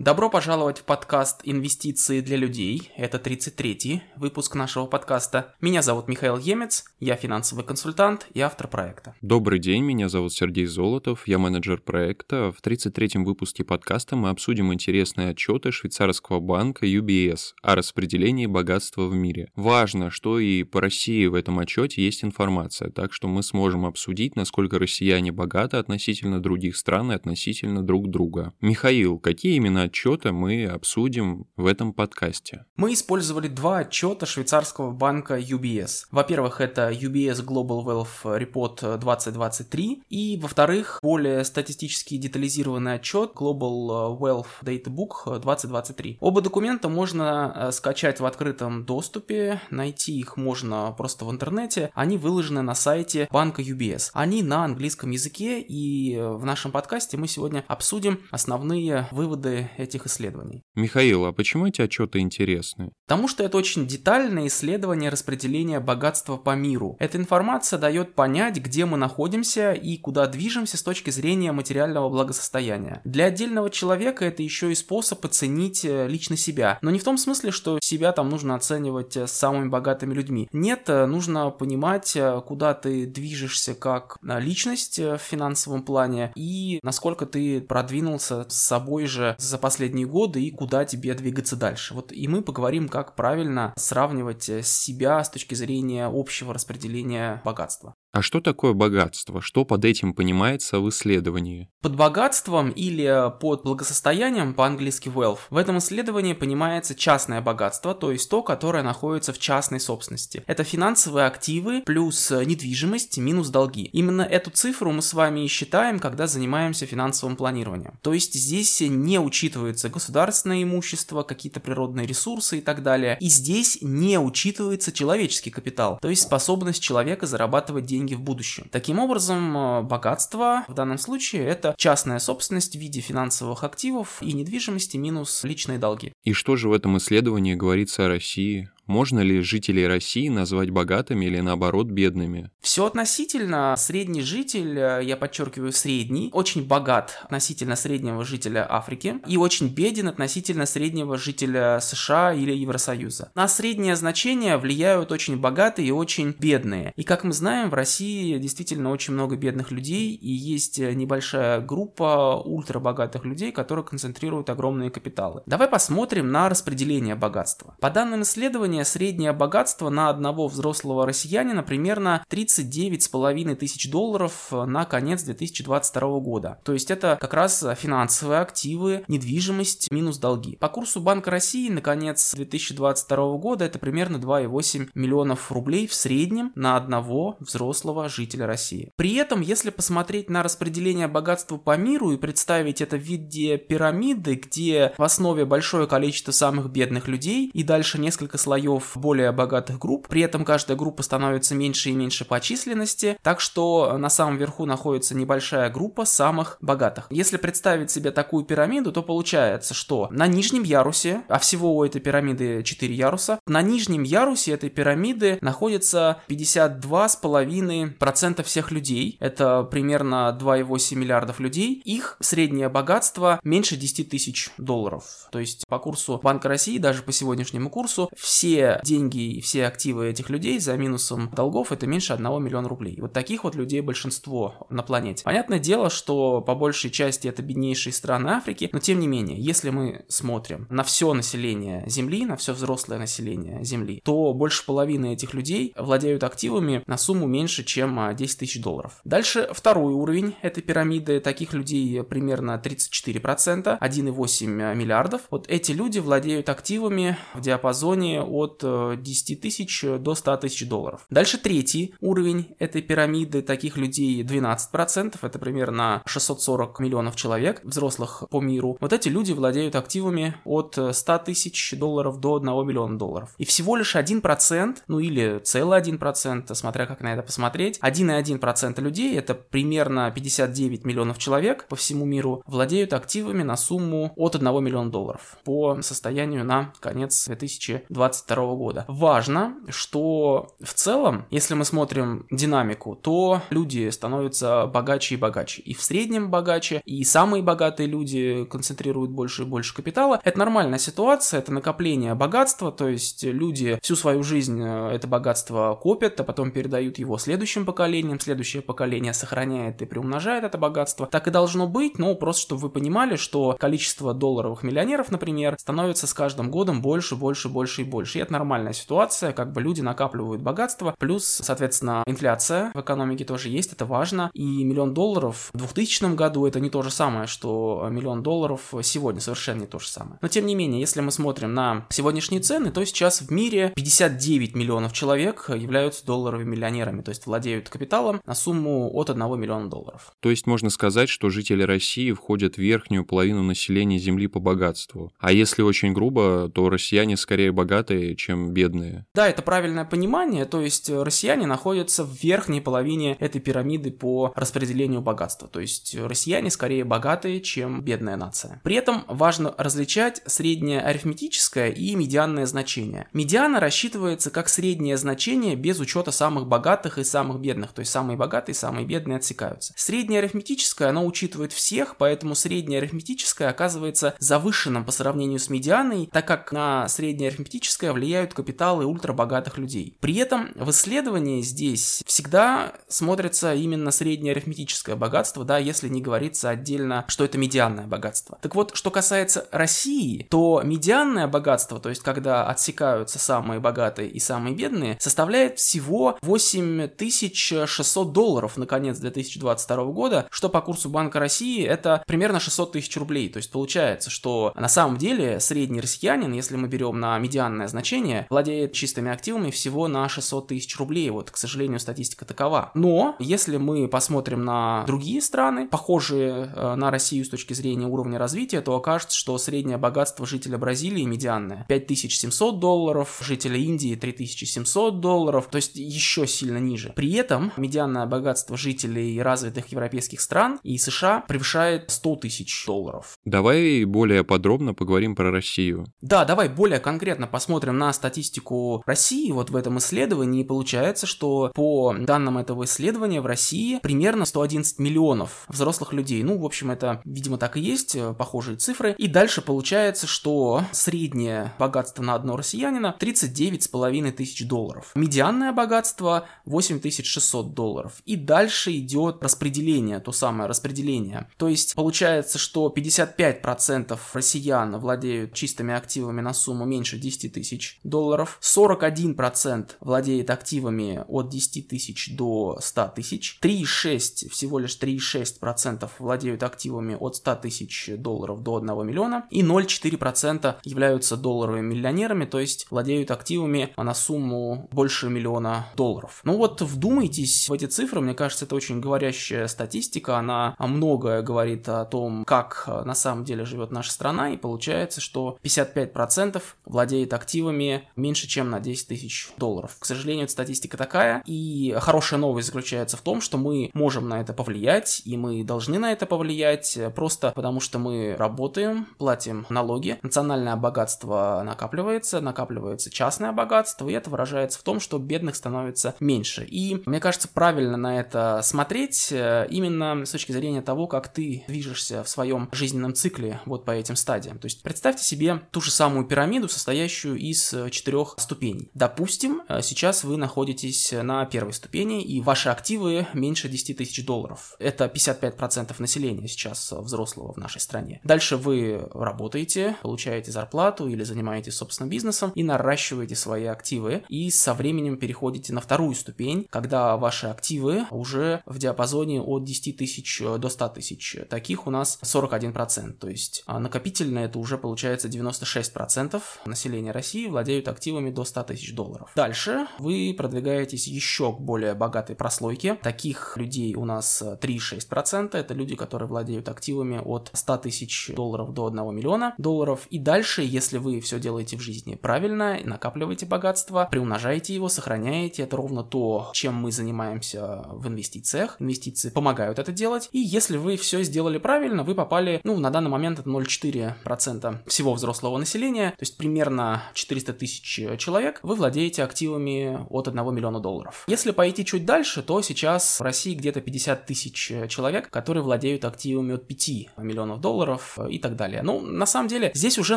Добро пожаловать в подкаст «Инвестиции для людей». Это 33-й выпуск нашего подкаста. Меня зовут Михаил Емец, я финансовый консультант и автор проекта. Добрый день, меня зовут Сергей Золотов, я менеджер проекта. В 33-м выпуске подкаста мы обсудим интересные отчеты швейцарского банка UBS о распределении богатства в мире. Важно, что и по России в этом отчете есть информация, так что мы сможем обсудить, насколько россияне богаты относительно других стран и относительно друг друга. Михаил, какие именно отчета мы обсудим в этом подкасте. Мы использовали два отчета швейцарского банка UBS. Во-первых, это UBS Global Wealth Report 2023, и, во-вторых, более статистически детализированный отчет Global Wealth Data Book 2023. Оба документа можно э, скачать в открытом доступе, найти их можно просто в интернете. Они выложены на сайте банка UBS. Они на английском языке, и в нашем подкасте мы сегодня обсудим основные выводы этих исследований. Михаил, а почему эти отчеты интересны? Потому что это очень детальное исследование распределения богатства по миру. Эта информация дает понять, где мы находимся и куда движемся с точки зрения материального благосостояния. Для отдельного человека это еще и способ оценить э, лично себя. Но не в том смысле, что себя там нужно оценивать э, с самыми богатыми людьми. Нет, э, нужно понимать, куда ты движешься как личность в финансовом плане и насколько ты продвинулся с собой же за последние годы и куда тебе двигаться дальше. Вот и мы поговорим, как правильно сравнивать э, себя с точки зрения общего распределения богатства. А что такое богатство? Что под этим понимается в исследовании? Под богатством или под благосостоянием, по-английски wealth, в этом исследовании понимается частное богатство, то есть то, которое находится в частной собственности. Это финансовые активы плюс недвижимость минус долги. Именно эту цифру мы с вами и считаем, когда занимаемся финансовым планированием. То есть здесь не учитывается государственное имущество, какие-то природные ресурсы и так далее. И здесь не учитывается человеческий капитал, то есть способность человека зарабатывать деньги деньги в будущем. Таким образом, э, богатство в данном случае это частная собственность в виде финансовых активов и недвижимости минус личные долги. И что же в этом исследовании говорится о России? Можно ли жителей России назвать богатыми или наоборот бедными? Все относительно. Средний житель, э, я подчеркиваю средний, очень богат относительно среднего жителя Африки и очень беден относительно среднего жителя США или Евросоюза. На среднее значение влияют очень богатые и очень бедные. И как мы знаем, в России действительно очень много бедных людей и есть небольшая группа ультрабогатых людей, которые концентрируют огромные капиталы. Давай посмотрим на распределение богатства. По данным исследования, среднее богатство на одного взрослого россиянина примерно 39,5 тысяч долларов на конец 2022 года. То есть это как раз финансовые активы, недвижимость минус долги. По курсу Банка России на конец 2022 года это примерно 2,8 миллионов рублей в среднем на одного взрослого жителя России. При этом, если посмотреть на распределение богатства по миру и представить это в виде пирамиды, где в основе большое количество самых бедных людей и дальше несколько слоев слоев более богатых групп, при этом каждая группа становится меньше и меньше по численности, так что на самом верху находится небольшая группа самых богатых. Если представить себе такую пирамиду, то получается, что на нижнем ярусе, а всего у этой пирамиды 4 яруса, на нижнем ярусе этой пирамиды находится 52,5% всех людей, это примерно 2,8 миллиардов людей, их среднее богатство меньше 10 тысяч долларов. То есть по курсу Банка России, даже по сегодняшнему курсу, все деньги и все активы этих людей за минусом долгов это меньше 1 миллиона рублей. Вот таких вот людей большинство на планете. Понятное дело, что по большей части это беднейшие страны Африки, но тем не менее, если мы смотрим на все население Земли, на все взрослое население Земли, то больше половины этих людей владеют активами на сумму меньше, чем 10 а, тысяч долларов. Дальше второй уровень этой пирамиды, таких людей примерно 34%, 1,8 миллиардов. Вот эти люди владеют активами в диапазоне от от 10 э, тысяч до 100 тысяч долларов. Дальше третий уровень этой пирамиды, таких людей 12%, это примерно 640 миллионов человек, взрослых по миру. Вот эти люди владеют активами от 100 тысяч долларов до 1 миллиона долларов. И всего лишь 1%, ну или целый 1%, смотря как на это посмотреть, 1,1% людей, это примерно 59 миллионов человек по всему миру, владеют активами на сумму от 1 миллиона долларов по состоянию на конец 2023 2022 года. Важно, что в целом, если мы смотрим динамику, то люди становятся богаче и богаче. И в среднем богаче, и самые богатые люди концентрируют больше и больше капитала. Это нормальная ситуация, это накопление богатства, то есть люди всю свою жизнь э, это богатство копят, а потом передают его следующим поколениям, следующее поколение сохраняет и приумножает это богатство. Так и должно быть, но просто чтобы вы понимали, что количество долларовых миллионеров, например, становится с каждым годом больше, больше, больше и больше. Это нормальная ситуация, как бы люди накапливают богатство, плюс, соответственно, инфляция в экономике тоже есть, это важно. И миллион долларов в 2000 году это не то же самое, что миллион долларов сегодня, совершенно не то же самое. Но тем не менее, если мы смотрим на сегодняшние цены, то сейчас в мире 59 миллионов человек являются долларовыми миллионерами, то есть владеют капиталом на сумму от 1 миллиона долларов. То есть можно сказать, что жители России входят в верхнюю половину населения Земли по богатству. А если очень грубо, то россияне скорее богатые, чем бедные. Да, это правильное понимание, то есть россияне находятся в верхней половине этой пирамиды по распределению богатства, то есть россияне скорее богатые, чем бедная нация. При этом важно различать среднее арифметическое и медианное значение. Медиана рассчитывается как среднее значение без учета самых богатых и самых бедных, то есть самые богатые и самые бедные отсекаются. Среднее арифметическое, оно учитывает всех, поэтому среднее арифметическое оказывается завышенным по сравнению с медианой, так как на среднее арифметическое влияют капиталы ультрабогатых людей. При этом в исследовании здесь всегда смотрится именно среднее арифметическое богатство, да, если не говорится отдельно, что это медианное богатство. Так вот, что касается России, то медианное богатство, то есть когда отсекаются самые богатые и самые бедные, составляет всего 8600 долларов на конец 2022 года, что по курсу Банка России это примерно 600 тысяч рублей. То есть получается, что на самом деле средний россиянин, если мы берем на медианное значение, владеет чистыми активами всего на 600 тысяч рублей. Вот, к сожалению, статистика такова. Но если мы посмотрим на другие страны, похожие э, на Россию с точки зрения уровня развития, то окажется, что среднее богатство жителя Бразилии медианное 5700 долларов, жителя Индии 3700 долларов, то есть еще сильно ниже. При этом медианное богатство жителей развитых европейских стран и США превышает 100 тысяч долларов. Давай более подробно поговорим про Россию. Да, давай более конкретно посмотрим на статистику России вот в этом исследовании. Получается, что по данным этого исследования в России примерно 111 миллионов взрослых людей. Ну, в общем, это, видимо, так и есть, э, похожие цифры. И дальше получается, что среднее богатство на одного россиянина 39,5 тысяч долларов. Медианное богатство 8600 долларов. И дальше идет распределение, то самое распределение. То есть получается, что 55% россиян владеют чистыми активами на сумму меньше 10 тысяч долларов, 41% владеет активами от 10 тысяч до 100 тысяч, 3,6, всего лишь 3,6% владеют активами от 100 тысяч долларов до 1 миллиона, и 0,4% являются долларовыми миллионерами, то есть владеют активами на сумму больше миллиона долларов. Ну вот вдумайтесь в эти цифры, мне кажется, это очень говорящая статистика, она многое говорит о том, как на самом деле живет наша страна, и получается, что 55% владеет активами меньше, чем на 10 тысяч долларов. К сожалению, эта статистика такая, и хорошая новость заключается в том, что мы можем на это повлиять, и мы должны на это повлиять, просто потому что мы работаем, платим налоги, национальное богатство накапливается, накапливается частное богатство, и это выражается в том, что бедных становится меньше. И мне кажется, правильно на это смотреть э, именно с точки зрения того, как ты движешься в своем жизненном цикле вот по этим стадиям. То есть представьте себе ту же самую пирамиду, состоящую из э, четырех ступеней. Допустим, э, сейчас вы находитесь на первой ступени, и ваши активы меньше 10 тысяч долларов. Это 55% населения сейчас взрослого в нашей стране. Дальше вы работаете, получаете зарплату или занимаетесь собственным бизнесом и наращиваете свои активы, и со временем переходите на вторую ступень, когда ваши активы уже в диапазоне от 10 тысяч до 100 тысяч. Таких у нас 41%, то есть а, накопительно это уже получается 96% населения России владеют активами до 100 тысяч долларов. Дальше вы продвигаетесь еще к более богатой прослойке. Таких людей у нас 3,6%. Это люди, которые владеют активами от 100 тысяч долларов до 1 миллиона долларов. И дальше, если вы все делаете в жизни правильно, накапливаете богатство, приумножаете его, сохраняете, это ровно то, чем мы занимаемся в инвестициях. Инвестиции помогают это делать. И если вы все сделали правильно, вы попали, ну, на данный момент это 0,4% всего взрослого населения, то есть примерно 4,5 400 тысяч человек, вы владеете активами от 1 миллиона долларов. Если пойти чуть дальше, то сейчас в России где-то 50 тысяч человек, которые владеют активами от 5 миллионов долларов и так далее. Ну, на самом деле, здесь уже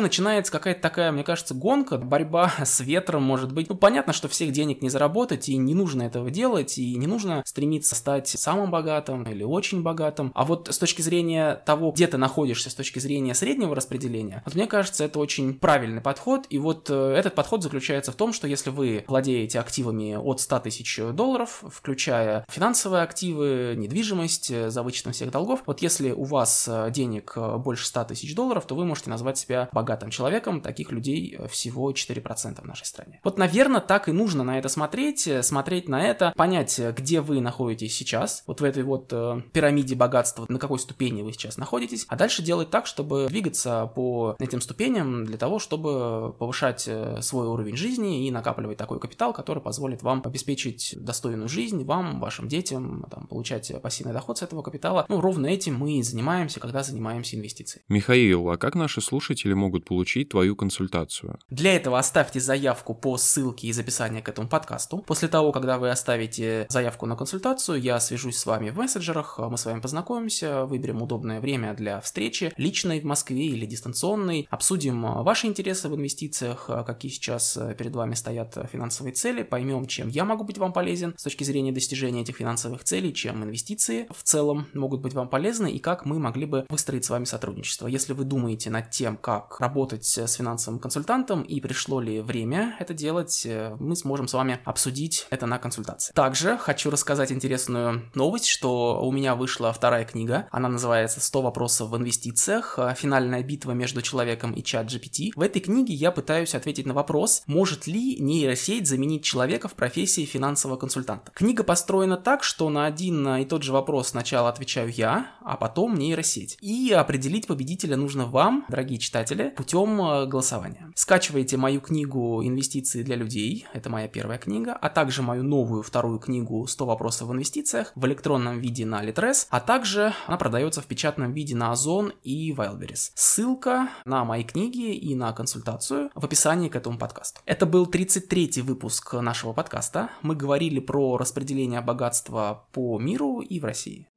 начинается какая-то такая, мне кажется, гонка, борьба с ветром, может быть. Ну, понятно, что всех денег не заработать, и не нужно этого делать, и не нужно стремиться стать самым богатым или очень богатым. А вот с точки зрения того, где ты находишься, с точки зрения среднего распределения, вот мне кажется, это очень правильный подход. И вот э, этот подход заключается в том, что если вы владеете активами от 100 тысяч долларов, включая финансовые активы, недвижимость, э, за вычетом всех долгов, вот если у вас э, денег больше 100 тысяч долларов, то вы можете назвать себя богатым человеком. Таких людей всего 4% в нашей стране. Вот, наверное, так и нужно на это смотреть, смотреть на это, понять, где вы находитесь сейчас, вот в этой вот э, пирамиде богатства, на какой ступени вы сейчас находитесь, а дальше делать так, чтобы двигаться по этим ступеням для того, чтобы повышать э, свой уровень жизни и накапливать такой капитал, который позволит вам обеспечить достойную жизнь, вам, вашим детям, там, получать пассивный доход с этого капитала. Ну, ровно этим мы и занимаемся, когда занимаемся инвестициями. Михаил, а как наши слушатели могут получить твою консультацию? Для этого оставьте заявку по ссылке из описания к этому подкасту. После того, когда вы оставите заявку на консультацию, я свяжусь с вами в мессенджерах, мы с вами познакомимся, выберем удобное время для встречи, личной в Москве или дистанционной, обсудим ваши интересы в инвестициях, какие сейчас перед вами стоят финансовые цели, поймем, чем я могу быть вам полезен с точки зрения достижения этих финансовых целей, чем инвестиции в целом могут быть вам полезны и как мы могли бы выстроить с вами сотрудничество. Если вы думаете над тем, как работать с финансовым консультантом и пришло ли время это делать, мы сможем с вами обсудить это на консультации. Также хочу рассказать интересную новость, что у меня вышла вторая книга. Она называется «100 вопросов в инвестициях. Финальная битва между человеком и чат GPT». В этой книге я пытаюсь ответить на вопрос, может ли нейросеть заменить человека в профессии финансового консультанта. Книга построена так, что на один и тот же вопрос сначала отвечаю я, а потом нейросеть. И определить победителя нужно вам, дорогие читатели, путем э, голосования. Скачивайте мою книгу «Инвестиции для людей», это моя первая книга, а также мою новую вторую книгу «100 вопросов в инвестициях» в электронном виде на Litres, а также она продается в печатном виде на Озон и Wildberries. Ссылка на мои книги и на консультацию в описании к этому подкасту. Это был 33-й выпуск нашего подкаста. Мы говорили про распределение богатства по миру и в России.